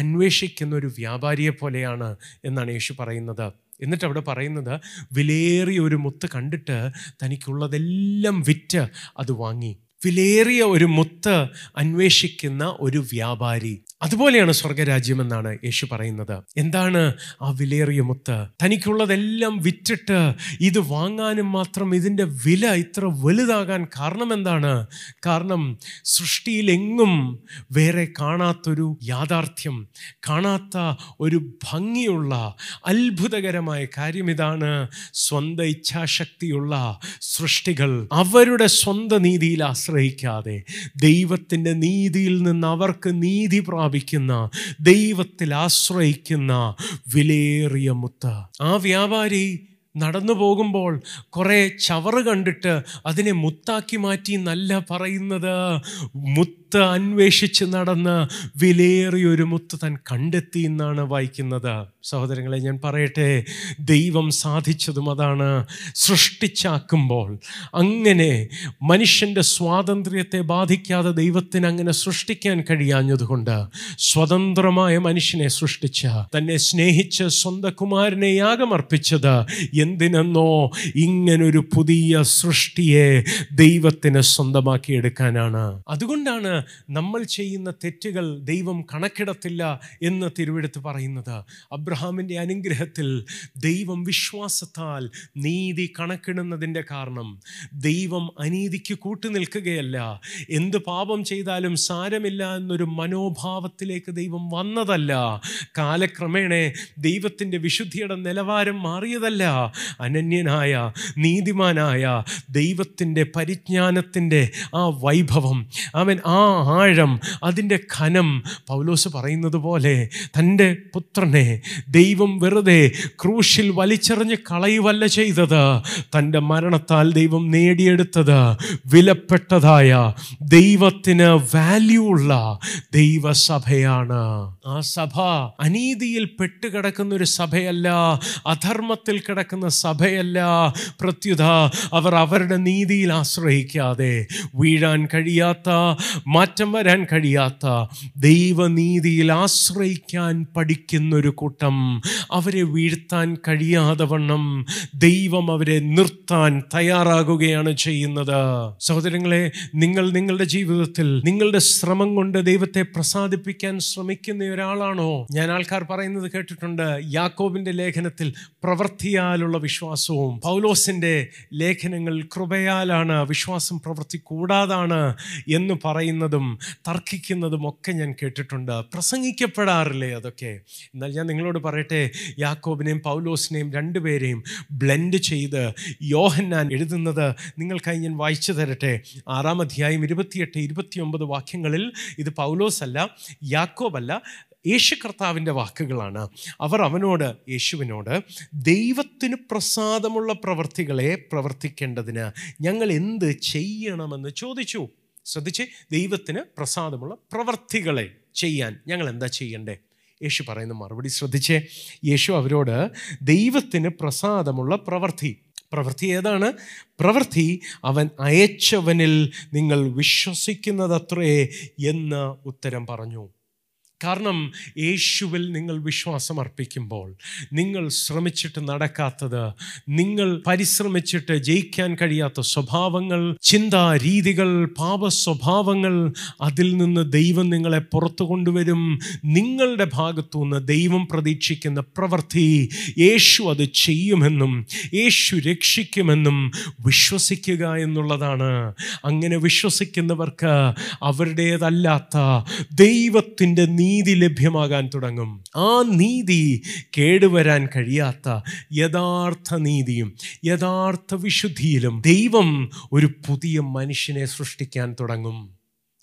അന്വേഷിക്കുന്ന ഒരു വ്യാപാരിയെ പോലെയാണ് എന്നാണ് യേശു പറയുന്നത് എന്നിട്ട് അവിടെ പറയുന്നത് വിലയേറിയ ഒരു മുത്ത് കണ്ടിട്ട് തനിക്കുള്ളതെല്ലാം വിറ്റ് അത് വാങ്ങി വിലയേറിയ ഒരു മുത്ത് അന്വേഷിക്കുന്ന ഒരു വ്യാപാരി അതുപോലെയാണ് എന്നാണ് യേശു പറയുന്നത് എന്താണ് ആ വിലയേറിയ മുത്ത് തനിക്കുള്ളതെല്ലാം വിറ്റിട്ട് ഇത് വാങ്ങാനും മാത്രം ഇതിൻ്റെ വില ഇത്ര വലുതാകാൻ കാരണം എന്താണ് കാരണം സൃഷ്ടിയിലെങ്ങും വേറെ കാണാത്തൊരു യാഥാർത്ഥ്യം കാണാത്ത ഒരു ഭംഗിയുള്ള അത്ഭുതകരമായ കാര്യം ഇതാണ് സ്വന്തം ഇച്ഛാശക്തിയുള്ള സൃഷ്ടികൾ അവരുടെ സ്വന്തം നീതിയിൽ ആശ്രയിക്കാതെ ദൈവത്തിൻ്റെ നീതിയിൽ നിന്ന് അവർക്ക് നീതി പ്രാപിക്കും സ്ഥാപിക്കുന്ന ദൈവത്തിൽ ആശ്രയിക്കുന്ന വിലയേറിയ മുത്ത് ആ വ്യാപാരി നടന്നു പോകുമ്പോൾ കുറേ ചവറ് കണ്ടിട്ട് അതിനെ മുത്താക്കി മാറ്റി നല്ല പറയുന്നത് മുത്ത് അന്വേഷിച്ച് നടന്ന് വിലയേറിയൊരു മുത്ത് താൻ കണ്ടെത്തി എന്നാണ് വായിക്കുന്നത് സഹോദരങ്ങളെ ഞാൻ പറയട്ടെ ദൈവം സാധിച്ചതും അതാണ് സൃഷ്ടിച്ചാക്കുമ്പോൾ അങ്ങനെ മനുഷ്യൻ്റെ സ്വാതന്ത്ര്യത്തെ ബാധിക്കാതെ ദൈവത്തിന് അങ്ങനെ സൃഷ്ടിക്കാൻ കഴിയാഞ്ഞതുകൊണ്ട് സ്വതന്ത്രമായ മനുഷ്യനെ സൃഷ്ടിച്ച തന്നെ സ്നേഹിച്ച് സ്വന്തം കുമാരനെ യാഗമർപ്പിച്ചത് എന്തിനെന്നോ ഇങ്ങനൊരു പുതിയ സൃഷ്ടിയെ ദൈവത്തിന് സ്വന്തമാക്കി എടുക്കാനാണ് അതുകൊണ്ടാണ് നമ്മൾ ചെയ്യുന്ന തെറ്റുകൾ ദൈവം കണക്കിടത്തില്ല എന്ന് തിരുവെടുത്ത് പറയുന്നത് അബ്ര അബ്രഹാമിൻ്റെ അനുഗ്രഹത്തിൽ ദൈവം വിശ്വാസത്താൽ നീതി കണക്കിടുന്നതിൻ്റെ കാരണം ദൈവം അനീതിക്ക് കൂട്ടുനിൽക്കുകയല്ല എന്ത് പാപം ചെയ്താലും സാരമില്ല എന്നൊരു മനോഭാവത്തിലേക്ക് ദൈവം വന്നതല്ല കാലക്രമേണ ദൈവത്തിൻ്റെ വിശുദ്ധിയുടെ നിലവാരം മാറിയതല്ല അനന്യനായ നീതിമാനായ ദൈവത്തിൻ്റെ പരിജ്ഞാനത്തിൻ്റെ ആ വൈഭവം അവൻ ആ ആഴം അതിൻ്റെ ഖനം പൗലോസ് പറയുന്നത് പോലെ തൻ്റെ പുത്രനെ ദൈവം വെറുതെ ക്രൂശിൽ വലിച്ചെറിഞ്ഞ് കളയുവല്ല ചെയ്തത് തൻ്റെ മരണത്താൽ ദൈവം നേടിയെടുത്തത് വിലപ്പെട്ടതായ ദൈവത്തിന് വാല്യൂ ഉള്ള ദൈവസഭയാണ് ആ സഭ അനീതിയിൽ പെട്ടുകിടക്കുന്ന ഒരു സഭയല്ല അധർമ്മത്തിൽ കിടക്കുന്ന സഭയല്ല പ്രത്യുത അവർ അവരുടെ നീതിയിൽ ആശ്രയിക്കാതെ വീഴാൻ കഴിയാത്ത മാറ്റം വരാൻ കഴിയാത്ത ദൈവനീതിയിൽ ആശ്രയിക്കാൻ പഠിക്കുന്നൊരു കൂട്ടം വണ്ണം അവരെ വീഴ്ത്താൻ കഴിയാതെ വണ്ണം ദൈവം അവരെ നിർത്താൻ തയ്യാറാകുകയാണ് ചെയ്യുന്നത് സഹോദരങ്ങളെ നിങ്ങൾ നിങ്ങളുടെ ജീവിതത്തിൽ നിങ്ങളുടെ ശ്രമം കൊണ്ട് ദൈവത്തെ പ്രസാദിപ്പിക്കാൻ ശ്രമിക്കുന്ന ഒരാളാണോ ഞാൻ ആൾക്കാർ പറയുന്നത് കേട്ടിട്ടുണ്ട് യാക്കോബിന്റെ ലേഖനത്തിൽ പ്രവൃത്തിയാലുള്ള വിശ്വാസവും പൗലോസിന്റെ ലേഖനങ്ങൾ കൃപയാലാണ് വിശ്വാസം പ്രവൃത്തി കൂടാതാണ് എന്ന് പറയുന്നതും തർക്കിക്കുന്നതും ഒക്കെ ഞാൻ കേട്ടിട്ടുണ്ട് പ്രസംഗിക്കപ്പെടാറില്ലേ അതൊക്കെ എന്നാൽ ഞാൻ നിങ്ങളോട് പറയട്ടെ യാക്കോബിനെയും പൗലോസിനെയും രണ്ടുപേരെയും ബ്ലെൻഡ് ചെയ്ത് യോഹന്നാൻ എഴുതുന്നത് നിങ്ങൾക്കായി ഞാൻ വായിച്ചു തരട്ടെ ആറാം അധ്യായം ഇരുപത്തിയെട്ട് ഇരുപത്തിയൊമ്പത് വാക്യങ്ങളിൽ ഇത് പൗലോസ് അല്ല യാക്കോബല്ല യേശു കർത്താവിൻ്റെ വാക്കുകളാണ് അവർ അവനോട് യേശുവിനോട് ദൈവത്തിന് പ്രസാദമുള്ള പ്രവർത്തികളെ പ്രവർത്തിക്കേണ്ടതിന് ഞങ്ങൾ എന്ത് ചെയ്യണമെന്ന് ചോദിച്ചു ശ്രദ്ധിച്ച് ദൈവത്തിന് പ്രസാദമുള്ള പ്രവർത്തികളെ ചെയ്യാൻ ഞങ്ങൾ എന്താ ചെയ്യണ്ടേ യേശു പറയുന്ന മറുപടി ശ്രദ്ധിച്ചേ യേശു അവരോട് ദൈവത്തിന് പ്രസാദമുള്ള പ്രവൃത്തി പ്രവൃത്തി ഏതാണ് പ്രവൃത്തി അവൻ അയച്ചവനിൽ നിങ്ങൾ വിശ്വസിക്കുന്നതത്രേ എന്ന് ഉത്തരം പറഞ്ഞു കാരണം യേശുവിൽ നിങ്ങൾ വിശ്വാസം അർപ്പിക്കുമ്പോൾ നിങ്ങൾ ശ്രമിച്ചിട്ട് നടക്കാത്തത് നിങ്ങൾ പരിശ്രമിച്ചിട്ട് ജയിക്കാൻ കഴിയാത്ത സ്വഭാവങ്ങൾ ചിന്താ രീതികൾ പാപ സ്വഭാവങ്ങൾ അതിൽ നിന്ന് ദൈവം നിങ്ങളെ പുറത്തു കൊണ്ടുവരും നിങ്ങളുടെ ഭാഗത്തു നിന്ന് ദൈവം പ്രതീക്ഷിക്കുന്ന പ്രവൃത്തി യേശു അത് ചെയ്യുമെന്നും യേശു രക്ഷിക്കുമെന്നും വിശ്വസിക്കുക എന്നുള്ളതാണ് അങ്ങനെ വിശ്വസിക്കുന്നവർക്ക് അവരുടേതല്ലാത്ത ദൈവത്തിൻ്റെ നീ നീതി ലഭ്യമാകാൻ തുടങ്ങും ആ നീതി കേടുവരാൻ കഴിയാത്ത യഥാർത്ഥ നീതിയും യഥാർത്ഥ വിശുദ്ധിയിലും ദൈവം ഒരു പുതിയ മനുഷ്യനെ സൃഷ്ടിക്കാൻ തുടങ്ങും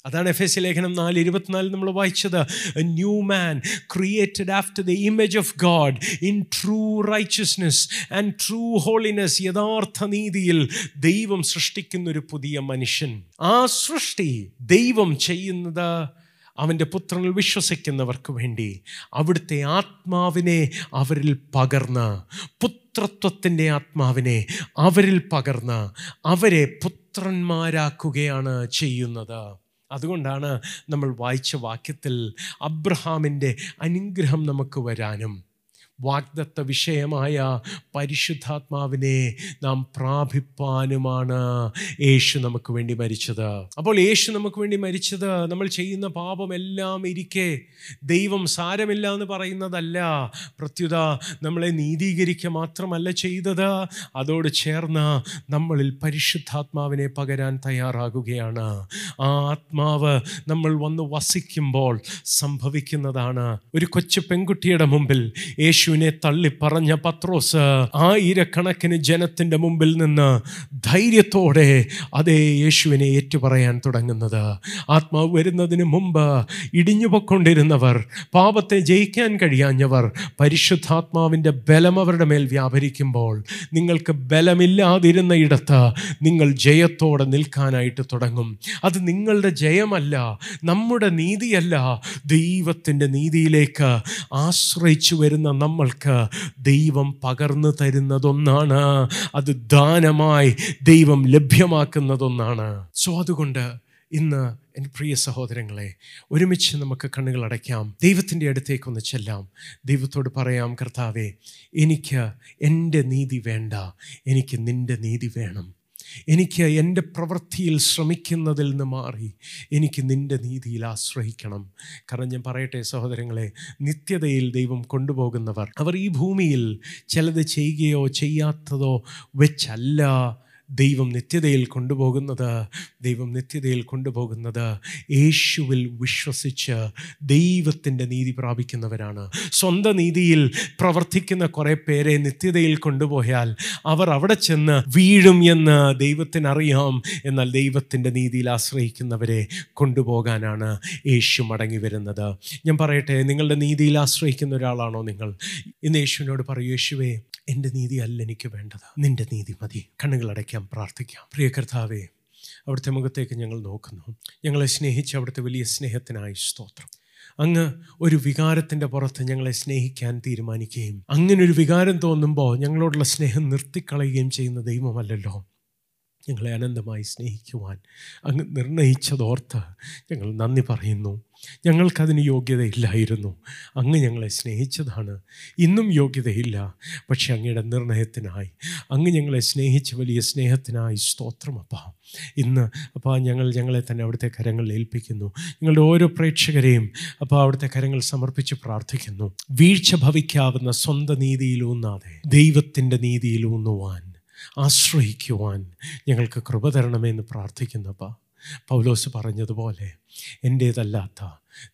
അതാണ് എഫ് എസ് ലേഖനം നാല് ഇരുപത്തിനാല് നമ്മൾ വായിച്ചത് new man created after the image of God in true righteousness and true holiness യഥാർത്ഥ നീതിയിൽ ദൈവം സൃഷ്ടിക്കുന്ന ഒരു പുതിയ മനുഷ്യൻ ആ സൃഷ്ടി ദൈവം ചെയ്യുന്നത് അവൻ്റെ പുത്രനിൽ വിശ്വസിക്കുന്നവർക്ക് വേണ്ടി അവിടുത്തെ ആത്മാവിനെ അവരിൽ പകർന്ന് പുത്രത്വത്തിൻ്റെ ആത്മാവിനെ അവരിൽ പകർന്ന് അവരെ പുത്രന്മാരാക്കുകയാണ് ചെയ്യുന്നത് അതുകൊണ്ടാണ് നമ്മൾ വായിച്ച വാക്യത്തിൽ അബ്രഹാമിൻ്റെ അനുഗ്രഹം നമുക്ക് വരാനും വാഗ്ദത്ത വിഷയമായ പരിശുദ്ധാത്മാവിനെ നാം പ്രാപിപ്പാനുമാണ് യേശു നമുക്ക് വേണ്ടി മരിച്ചത് അപ്പോൾ യേശു നമുക്ക് വേണ്ടി മരിച്ചത് നമ്മൾ ചെയ്യുന്ന പാപമെല്ലാം ഇരിക്കെ ദൈവം സാരമില്ല എന്ന് പറയുന്നതല്ല പ്രത്യുത നമ്മളെ നീതീകരിക്കുക മാത്രമല്ല ചെയ്തത് അതോട് ചേർന്ന് നമ്മളിൽ പരിശുദ്ധാത്മാവിനെ പകരാൻ തയ്യാറാകുകയാണ് ആ ആത്മാവ് നമ്മൾ വന്ന് വസിക്കുമ്പോൾ സംഭവിക്കുന്നതാണ് ഒരു കൊച്ചു പെൺകുട്ടിയുടെ മുമ്പിൽ യേശു യേശുവിനെ തള്ളിപ്പറഞ്ഞ പത്രോസ് ആയിരക്കണക്കിന് ജനത്തിൻ്റെ മുമ്പിൽ നിന്ന് ധൈര്യത്തോടെ അതേ യേശുവിനെ ഏറ്റുപറയാൻ തുടങ്ങുന്നത് ആത്മാവ് വരുന്നതിന് മുമ്പ് ഇടിഞ്ഞുപൊക്കൊണ്ടിരുന്നവർ പാപത്തെ ജയിക്കാൻ കഴിയാഞ്ഞവർ പരിശുദ്ധാത്മാവിൻ്റെ ബലം അവരുടെ മേൽ വ്യാപരിക്കുമ്പോൾ നിങ്ങൾക്ക് ബലമില്ലാതിരുന്ന ഇടത്ത് നിങ്ങൾ ജയത്തോടെ നിൽക്കാനായിട്ട് തുടങ്ങും അത് നിങ്ങളുടെ ജയമല്ല നമ്മുടെ നീതിയല്ല ദൈവത്തിൻ്റെ നീതിയിലേക്ക് ആശ്രയിച്ചു വരുന്ന നമ്മൾ നമ്മൾക്ക് ദൈവം പകർന്നു തരുന്നതൊന്നാണ് അത് ദാനമായി ദൈവം ലഭ്യമാക്കുന്നതൊന്നാണ് സോ അതുകൊണ്ട് ഇന്ന് എൻ്റെ പ്രിയ സഹോദരങ്ങളെ ഒരുമിച്ച് നമുക്ക് കണ്ണുകൾ അടയ്ക്കാം ദൈവത്തിൻ്റെ അടുത്തേക്കൊന്ന് ചെല്ലാം ദൈവത്തോട് പറയാം കർത്താവേ എനിക്ക് എൻ്റെ നീതി വേണ്ട എനിക്ക് നിൻ്റെ നീതി വേണം എനിക്ക് എൻ്റെ പ്രവൃത്തിയിൽ ശ്രമിക്കുന്നതിൽ നിന്ന് മാറി എനിക്ക് നിൻ്റെ നീതിയിൽ ആശ്രയിക്കണം കാരണം ഞാൻ പറയട്ടെ സഹോദരങ്ങളെ നിത്യതയിൽ ദൈവം കൊണ്ടുപോകുന്നവർ അവർ ഈ ഭൂമിയിൽ ചിലത് ചെയ്യുകയോ ചെയ്യാത്തതോ വെച്ചല്ല ദൈവം നിത്യതയിൽ കൊണ്ടുപോകുന്നത് ദൈവം നിത്യതയിൽ കൊണ്ടുപോകുന്നത് യേശുവിൽ വിശ്വസിച്ച് ദൈവത്തിൻ്റെ നീതി പ്രാപിക്കുന്നവരാണ് സ്വന്തം നീതിയിൽ പ്രവർത്തിക്കുന്ന കുറേ പേരെ നിത്യതയിൽ കൊണ്ടുപോയാൽ അവർ അവിടെ ചെന്ന് വീഴും എന്ന് ദൈവത്തിനറിയാം എന്നാൽ ദൈവത്തിൻ്റെ നീതിയിൽ ആശ്രയിക്കുന്നവരെ കൊണ്ടുപോകാനാണ് യേശു മടങ്ങി വരുന്നത് ഞാൻ പറയട്ടെ നിങ്ങളുടെ നീതിയിൽ ആശ്രയിക്കുന്ന ഒരാളാണോ നിങ്ങൾ ഇന്ന് യേശുവിനോട് പറയൂ യേശുവേ എൻ്റെ നീതി അല്ല എനിക്ക് വേണ്ടത് നിൻ്റെ നീതി മതി കണ്ണുകളടയ്ക്കാൻ പ്രാർത്ഥിക്കാം പ്രിയ കർത്താവേ അവിടുത്തെ മുഖത്തേക്ക് ഞങ്ങൾ നോക്കുന്നു ഞങ്ങളെ സ്നേഹിച്ച് അവിടുത്തെ വലിയ സ്നേഹത്തിനായി സ്തോത്രം അങ്ങ് ഒരു വികാരത്തിൻ്റെ പുറത്ത് ഞങ്ങളെ സ്നേഹിക്കാൻ തീരുമാനിക്കുകയും അങ്ങനൊരു വികാരം തോന്നുമ്പോൾ ഞങ്ങളോടുള്ള സ്നേഹം നിർത്തിക്കളയുകയും ചെയ്യുന്ന ദൈവമല്ലല്ലോ ഞങ്ങളെ അനന്തമായി സ്നേഹിക്കുവാൻ അങ്ങ് നിർണയിച്ചതോർത്ത് ഞങ്ങൾ നന്ദി പറയുന്നു ഞങ്ങൾക്കതിന് യോഗ്യതയില്ലായിരുന്നു അങ്ങ് ഞങ്ങളെ സ്നേഹിച്ചതാണ് ഇന്നും യോഗ്യതയില്ല പക്ഷേ അങ്ങയുടെ നിർണയത്തിനായി അങ്ങ് ഞങ്ങളെ സ്നേഹിച്ച വലിയ സ്നേഹത്തിനായി സ്തോത്രം അപ്പാ ഇന്ന് അപ്പാ ഞങ്ങൾ ഞങ്ങളെ തന്നെ അവിടുത്തെ കരങ്ങളിൽ ഏൽപ്പിക്കുന്നു ഞങ്ങളുടെ ഓരോ പ്രേക്ഷകരെയും അപ്പാ അവിടുത്തെ കരങ്ങൾ സമർപ്പിച്ച് പ്രാർത്ഥിക്കുന്നു വീഴ്ച ഭവിക്കാവുന്ന സ്വന്തം നീതിയിലൂന്നാതെ ദൈവത്തിൻ്റെ നീതിയിലൂന്നുവാൻ ആശ്രയിക്കുവാൻ ഞങ്ങൾക്ക് കൃപ തരണമെന്ന് പ്രാർത്ഥിക്കുന്നപ്പ പൗലോസ് പറഞ്ഞതുപോലെ എൻ്റേതല്ലാത്ത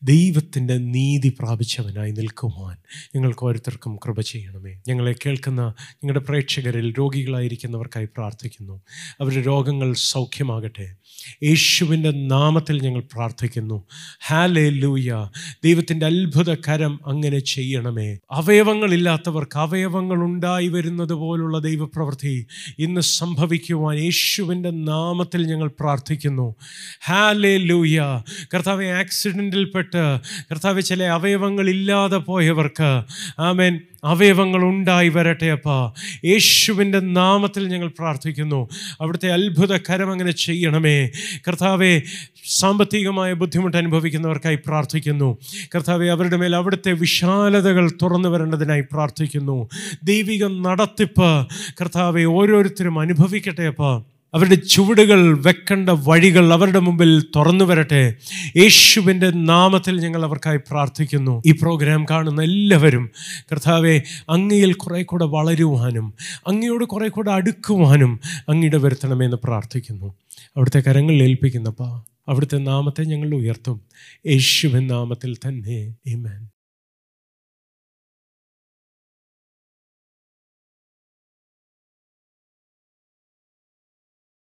ദൈവത്തിൻ്റെ നീതി പ്രാപിച്ചവനായി നിൽക്കുവാൻ ഞങ്ങൾക്ക് ഓരോരുത്തർക്കും കൃപ ചെയ്യണമേ ഞങ്ങളെ കേൾക്കുന്ന ഞങ്ങളുടെ പ്രേക്ഷകരിൽ രോഗികളായിരിക്കുന്നവർക്കായി പ്രാർത്ഥിക്കുന്നു അവരുടെ രോഗങ്ങൾ സൗഖ്യമാകട്ടെ യേശുവിൻ്റെ നാമത്തിൽ ഞങ്ങൾ പ്രാർത്ഥിക്കുന്നു ഹാലേ ലൂയ ദൈവത്തിൻ്റെ അത്ഭുത കരം അങ്ങനെ ചെയ്യണമേ അവയവങ്ങളില്ലാത്തവർക്ക് അവയവങ്ങൾ ഉണ്ടായി വരുന്നത് പോലുള്ള ദൈവപ്രവൃത്തി ഇന്ന് സംഭവിക്കുവാൻ യേശുവിൻ്റെ നാമത്തിൽ ഞങ്ങൾ പ്രാർത്ഥിക്കുന്നു ഹാലേ ലൂയ കർത്താവ് ആക്സിഡൻറ്റിൽപ്പെട്ട് കർത്താവ് ചില അവയവങ്ങൾ ഇല്ലാതെ പോയവർക്ക് ആമേൻ അവയവങ്ങൾ ഉണ്ടായി വരട്ടെ അപ്പാ യേശുവിൻ്റെ നാമത്തിൽ ഞങ്ങൾ പ്രാർത്ഥിക്കുന്നു അവിടുത്തെ അത്ഭുതകരം അങ്ങനെ ചെയ്യണമേ കർത്താവെ സാമ്പത്തികമായ ബുദ്ധിമുട്ട് അനുഭവിക്കുന്നവർക്കായി പ്രാർത്ഥിക്കുന്നു കർത്താവെ അവരുടെ മേൽ അവിടുത്തെ വിശാലതകൾ തുറന്നു വരേണ്ടതിനായി പ്രാർത്ഥിക്കുന്നു ദൈവിക നടത്തിപ്പ് കർത്താവെ ഓരോരുത്തരും അനുഭവിക്കട്ടെ അപ്പാ അവരുടെ ചുവടുകൾ വെക്കേണ്ട വഴികൾ അവരുടെ മുമ്പിൽ തുറന്നു വരട്ടെ യേശുവിൻ്റെ നാമത്തിൽ ഞങ്ങൾ അവർക്കായി പ്രാർത്ഥിക്കുന്നു ഈ പ്രോഗ്രാം കാണുന്ന എല്ലാവരും കർത്താവെ അങ്ങയിൽ കുറേ കൂടെ വളരുവാനും അങ്ങയോട് കുറേ കൂടെ അടുക്കുവാനും അങ്ങയുടെ വരുത്തണമെന്ന് പ്രാർത്ഥിക്കുന്നു അവിടുത്തെ കരങ്ങളിൽ ഏൽപ്പിക്കുന്നപ്പാ അവിടുത്തെ നാമത്തെ ഞങ്ങൾ ഉയർത്തും യേശുവിൻ നാമത്തിൽ തന്നെ ഇമേൻ